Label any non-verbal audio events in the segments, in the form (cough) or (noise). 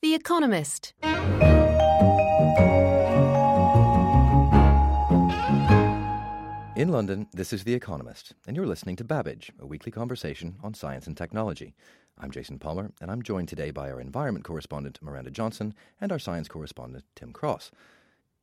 The Economist. In London, this is The Economist, and you're listening to Babbage, a weekly conversation on science and technology. I'm Jason Palmer, and I'm joined today by our environment correspondent, Miranda Johnson, and our science correspondent, Tim Cross.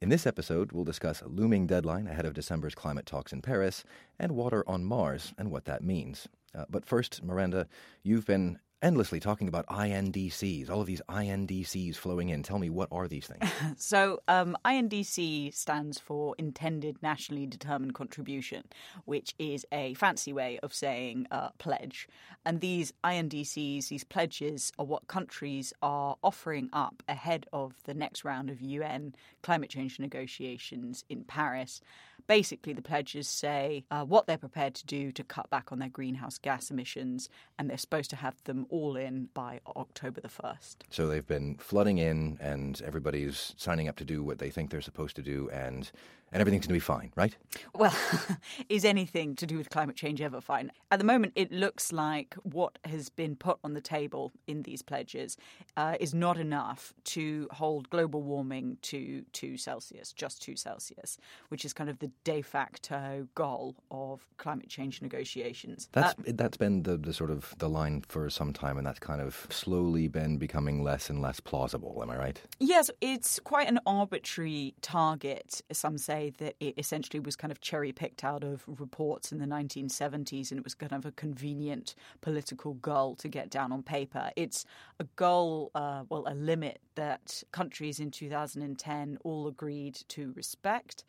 In this episode, we'll discuss a looming deadline ahead of December's climate talks in Paris and water on Mars and what that means. Uh, but first, Miranda, you've been endlessly talking about INDCs, all of these INDCs flowing in. Tell me, what are these things? (laughs) So, um, INDC stands for Intended Nationally Determined Contribution, which is a fancy way of saying uh, pledge. And these INDCs, these pledges, are what countries are offering up ahead of the next round of UN climate change negotiations in Paris. Basically, the pledges say uh, what they're prepared to do to cut back on their greenhouse gas emissions, and they're supposed to have them all in by October the 1st. So they've been flooding in, and everybody's signing up to do what they think they're supposed to do, and and everything's going to be fine, right? Well, (laughs) is anything to do with climate change ever fine? At the moment, it looks like what has been put on the table in these pledges uh, is not enough to hold global warming to 2 Celsius, just 2 Celsius, which is kind of the de facto goal of climate change negotiations. That's Uh, that's been the, the sort of the line for some time, and that's kind of slowly been becoming less and less plausible. Am I right? Yes, it's quite an arbitrary target. Some say that it essentially was kind of cherry picked out of reports in the 1970s and it was kind of a convenient political goal to get down on paper. It's a goal, uh, well, a limit that countries in 2010 all agreed to respect.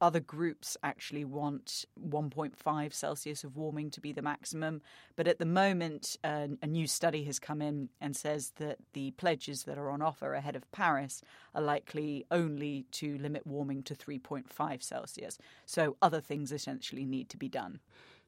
Other groups actually want 1.5 Celsius of warming to be the maximum. But at the moment, uh, a new study has come in and says that the pledges that are on offer ahead of Paris are likely only to limit warming to 3.5 Celsius. So other things essentially need to be done.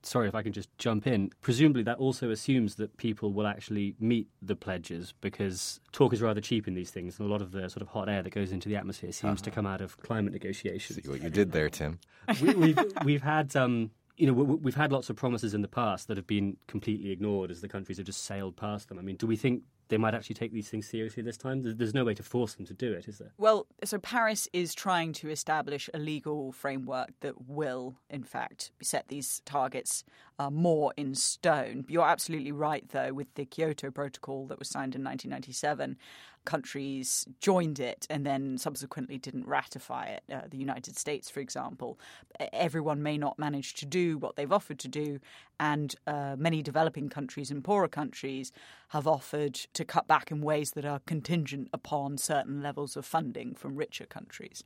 Sorry if I can just jump in. Presumably, that also assumes that people will actually meet the pledges because talk is rather cheap in these things, and a lot of the sort of hot air that goes into the atmosphere seems to come out of climate negotiations. See what you did there, Tim. we, we've we've had um, you know we've had lots of promises in the past that have been completely ignored as the countries have just sailed past them. I mean, do we think they might actually take these things seriously this time? There's- no way to force them to do it, is there? Well, so Paris is trying to establish a legal framework that will, in fact, set these targets uh, more in stone. You're absolutely right, though, with the Kyoto Protocol that was signed in 1997. Countries joined it and then subsequently didn't ratify it. Uh, the United States, for example. Everyone may not manage to do what they've offered to do, and uh, many developing countries and poorer countries have offered to cut back in ways that are contingent upon certain levels of funding from richer countries.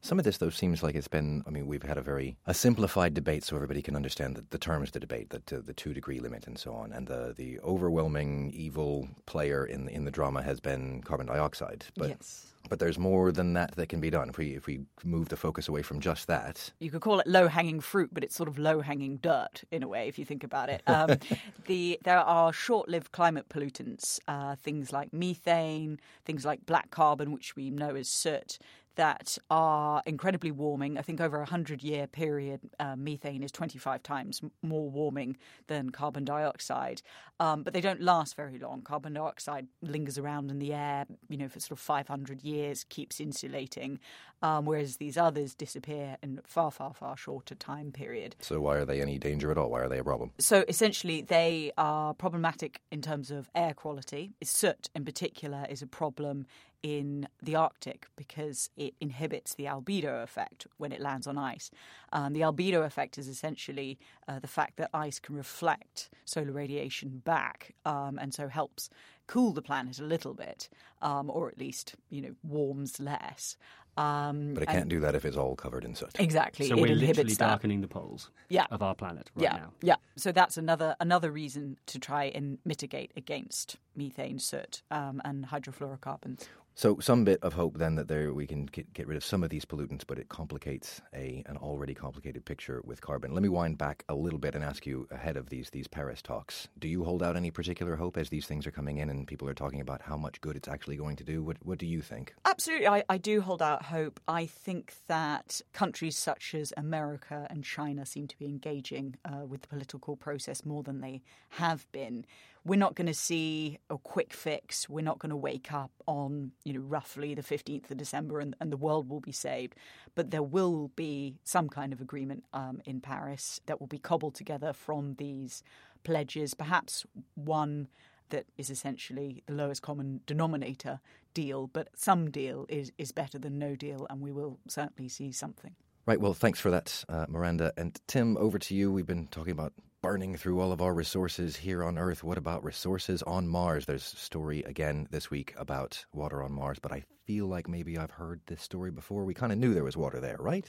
Some of this, though, seems like it's been. I mean, we've had a very a simplified debate, so everybody can understand the, the terms of the debate, the, the two degree limit, and so on. And the the overwhelming evil player in the, in the drama has been carbon dioxide. But yes. but there's more than that that can be done if we if we move the focus away from just that. you could call it low hanging fruit, but it's sort of low hanging dirt in a way, if you think about it. Um, (laughs) the there are short lived climate pollutants, uh, things like methane, things like black carbon, which we know as soot. That are incredibly warming. I think over a hundred year period, uh, methane is 25 times more warming than carbon dioxide. Um, but they don't last very long. Carbon dioxide lingers around in the air, you know, for sort of 500 years, keeps insulating, um, whereas these others disappear in far, far, far shorter time period. So why are they any danger at all? Why are they a problem? So essentially, they are problematic in terms of air quality. Soot, in particular, is a problem in the Arctic because it inhibits the albedo effect when it lands on ice. Um, the albedo effect is essentially uh, the fact that ice can reflect solar radiation back, um, and so helps cool the planet a little bit, um, or at least you know warms less. Um, But it can't do that if it's all covered in soot. exactly. So it we're inhibits literally that. darkening the poles Yeah. of our planet right yeah, now. yeah. So that's another another reason to try and mitigate against methane, soot, um, and hydrofluorocarbons. So some bit of hope then that there we can get, get rid of some of these pollutants, but it complicates a an already complicated picture with carbon. Let me wind back a little bit and ask you ahead of these these Paris talks. Do you hold out any particular hope as these things are coming in and people are talking about how much good it's actually going to do? What what do you think? Absolutely, I, I do hold out hope. I think that countries such as America and China seem to be engaging uh, with the political process more than they have been. We're not going to see a quick fix. We're not going to wake up on, you know, roughly the 15th of December and, and the world will be saved. But there will be some kind of agreement um, in Paris that will be cobbled together from these pledges, perhaps one that is essentially the lowest common denominator deal, but some deal is, is better than no deal, and we will certainly see something. Right. Well, thanks for that, uh, Miranda and Tim. Over to you. We've been talking about burning through all of our resources here on Earth. What about resources on Mars? There's a story again this week about water on Mars, but I feel like maybe I've heard this story before. We kind of knew there was water there, right?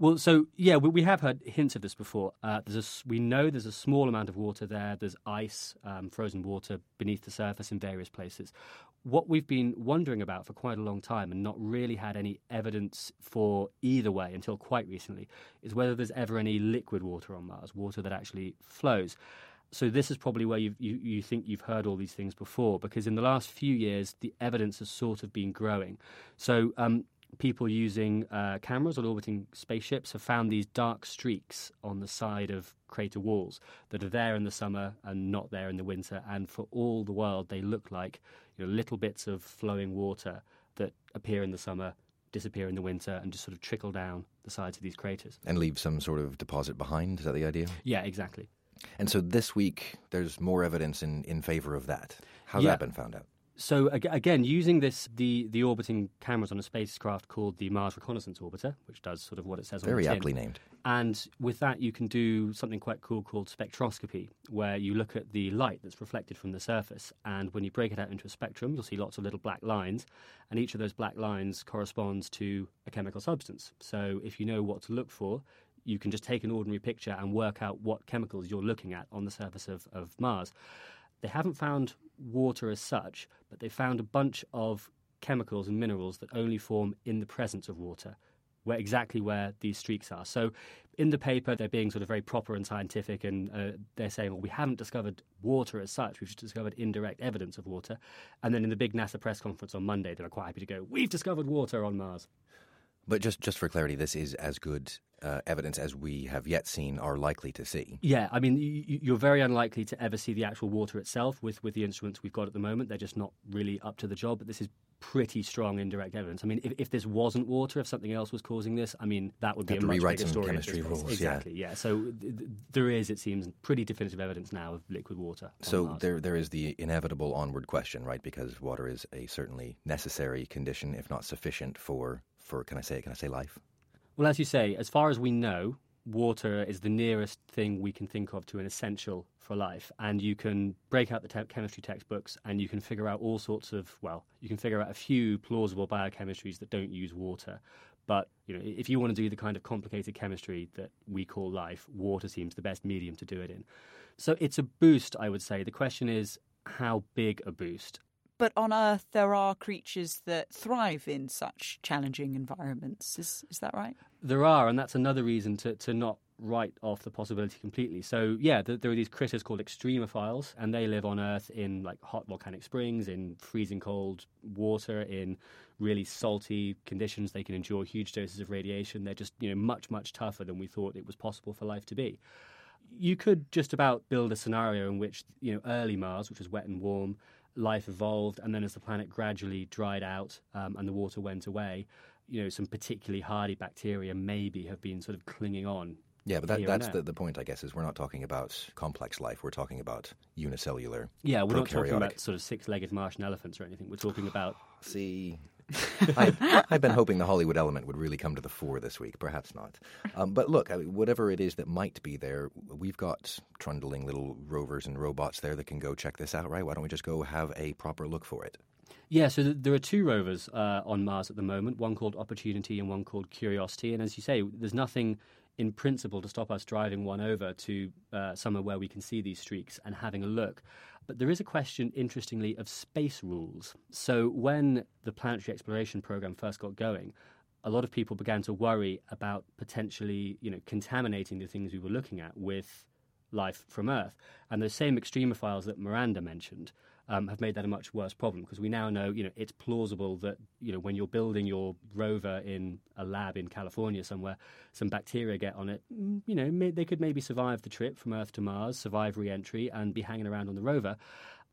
Well, so yeah, we, we have heard hints of this before. Uh, there's a we know there's a small amount of water there. There's ice, um, frozen water beneath the surface in various places. What we've been wondering about for quite a long time and not really had any evidence for either way until quite recently is whether there's ever any liquid water on Mars, water that actually flows. So this is probably where you you think you've heard all these things before, because in the last few years the evidence has sort of been growing. So um, people using uh, cameras on orbiting spaceships have found these dark streaks on the side of crater walls that are there in the summer and not there in the winter. And for all the world, they look like you know, little bits of flowing water that appear in the summer, disappear in the winter, and just sort of trickle down the sides of these craters. And leave some sort of deposit behind. Is that the idea? Yeah, exactly. And so this week, there's more evidence in, in favor of that. How's Yeah. that been found out? So again, using this the the orbiting cameras on a spacecraft called the Mars Reconnaissance Orbiter, which does sort of what it says on the tin. Very aptly named. And with that, you can do something quite cool called spectroscopy, where you look at the light that's reflected from the surface. And when you break it out into a spectrum, you'll see lots of little black lines. And each of those black lines corresponds to a chemical substance. So if you know what to look for, you can just take an ordinary picture and work out what chemicals you're looking at on the surface of, of Mars. They haven't found water as such, but they found a bunch of chemicals and minerals that only form in the presence of water, where exactly where these streaks are. So, in the paper, they're being sort of very proper and scientific, and uh, they're saying, "Well, we haven't discovered water as such; we've just discovered indirect evidence of water." And then in the big NASA press conference on Monday, they were quite happy to go, "We've discovered water on Mars." But just, just for clarity, this is as good uh, evidence as we have yet seen are likely to see. Yeah, I mean, you're very unlikely to ever see the actual water itself with, with the instruments we've got at the moment. They're just not really up to the job. But this is pretty strong indirect evidence. I mean, if, if this wasn't water, if something else was causing this, I mean, that would be Have a to much rewrite bigger some story. chemistry rules. Exactly, yeah. So th- th- there is, it seems, pretty definitive evidence now of liquid water. So Mars. there, there is the inevitable onward question, right? Because water is a certainly necessary condition, if not sufficient, for, for can I say, it? can I say life? Well, as you say, as far as we know, water is the nearest thing we can think of to an essential for life. And you can break out the te- chemistry textbooks and you can figure out all sorts of, well, you can figure out a few plausible biochemistries that don't use water. But you know, if you want to do the kind of complicated chemistry that we call life, water seems the best medium to do it in. So it's a boost, I would say. The question is how big a boost? But on Earth, there are creatures that thrive in such challenging environments. Is, is that right? There are, and that's another reason to, to not write off the possibility completely. So, yeah, there, are these critters called extremophiles, and they live on Earth in like hot volcanic springs, in freezing cold water, in really salty conditions. They can endure huge doses of radiation. They're just, you know, much, much tougher than we thought it was possible for life to be. You could just about build a scenario in which, you know, early Mars, which was wet and warm, life evolved, and then as the planet gradually dried out um, and the water went away, you know, some particularly hardy bacteria maybe have been sort of clinging on. Yeah, but that, that's the, the point, I guess, is we're not talking about complex life. We're talking about unicellular. Yeah, we're not talking about sort of six-legged Martian elephants or anything. We're talking about (sighs) See, (laughs) I, I've been hoping the Hollywood element would really come to the fore this week. Perhaps not. Um, but look, I mean, whatever it is that might be there, we've got trundling little rovers and robots there that can go check this out, right? Why don't we just go have a proper look for it? Yeah, so th- there are two rovers uh, on Mars at the moment, one called Opportunity and one called Curiosity. And as you say, there's nothing in principle to stop us driving one over to uh, somewhere where we can see these streaks and having a look. But there is a question, interestingly, of space rules. So when the planetary exploration program first got going, a lot of people began to worry about potentially, you know, contaminating the things we were looking at with life from Earth. And those same extremophiles that Miranda mentioned um, have made that a much worse problem because we now know, you know, it's plausible that, you know, when you're building your rover in a lab in California somewhere, some bacteria get on it. Mm, you know, may, they could maybe survive the trip from Earth to Mars, survive re-entry, and be hanging around on the rover.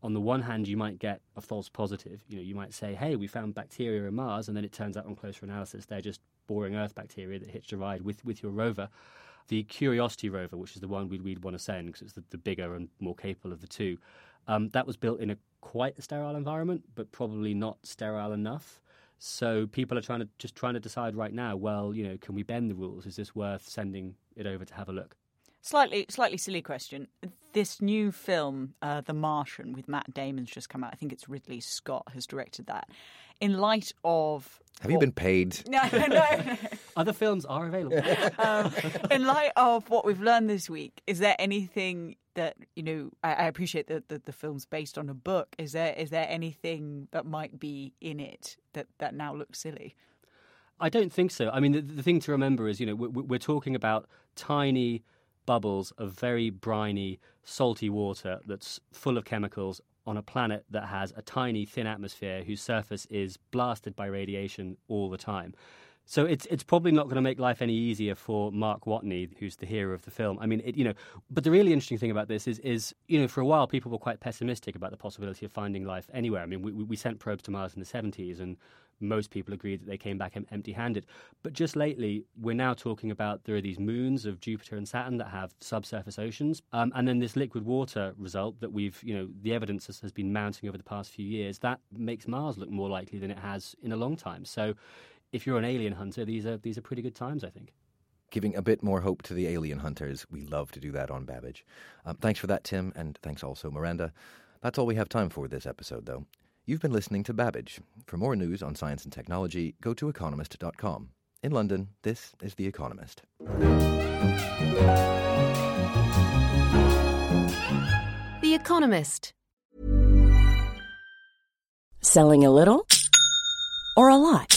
On the one hand, you might get a false positive. You know, you might say, "Hey, we found bacteria in Mars," and then it turns out on closer analysis they're just boring Earth bacteria that hitched a ride with with your rover. The Curiosity rover, which is the one we'd, we'd want to send because it's the, the bigger and more capable of the two, um, that was built in a quite a sterile environment, but probably not sterile enough. So people are trying to just trying to decide right now. Well, you know, can we bend the rules? Is this worth sending it over to have a look? Slightly, slightly silly question. This new film, uh, The Martian, with Matt Damon's just come out. I think it's Ridley Scott has directed that. In light of have you been paid? (laughs) No, no. (laughs) Other films are available. (laughs) um, in light of what we've learned this week, is there anything that you know? I, I appreciate that the, the, film's based on a book. Is there is there anything that might be in it that that now looks silly? I don't think so. I mean, the, the thing to remember is, you know, we're, we're talking about tiny bubbles of very briny, salty water that's full of chemicals on a planet that has a tiny, thin atmosphere whose surface is blasted by radiation all the time. So it's it's probably not going to make life any easier for Mark Watney, who's the hero of the film. I mean, it, you know, but the really interesting thing about this is is you know, for a while people were quite pessimistic about the possibility of finding life anywhere. I mean, we we sent probes to Mars in the 70s, and most people agreed that they came back empty handed. But just lately, we're now talking about there are these moons of Jupiter and Saturn that have subsurface oceans. Um, and then this liquid water result that we've, you know, the evidence has, has been mounting over the past few years, that makes Mars look more likely than it has in a long time. So if you're an alien hunter, these are, these are pretty good times, I think giving a bit more hope to the alien hunters. We love to do that on Babbage. Um, thanks for that, Tim, and thanks also, Miranda. That's all we have time for this episode, though. You've been listening to Babbage. For more news on science and technology, go to economist.com. In London, this is The Economist. The Economist. Selling a little or a lot?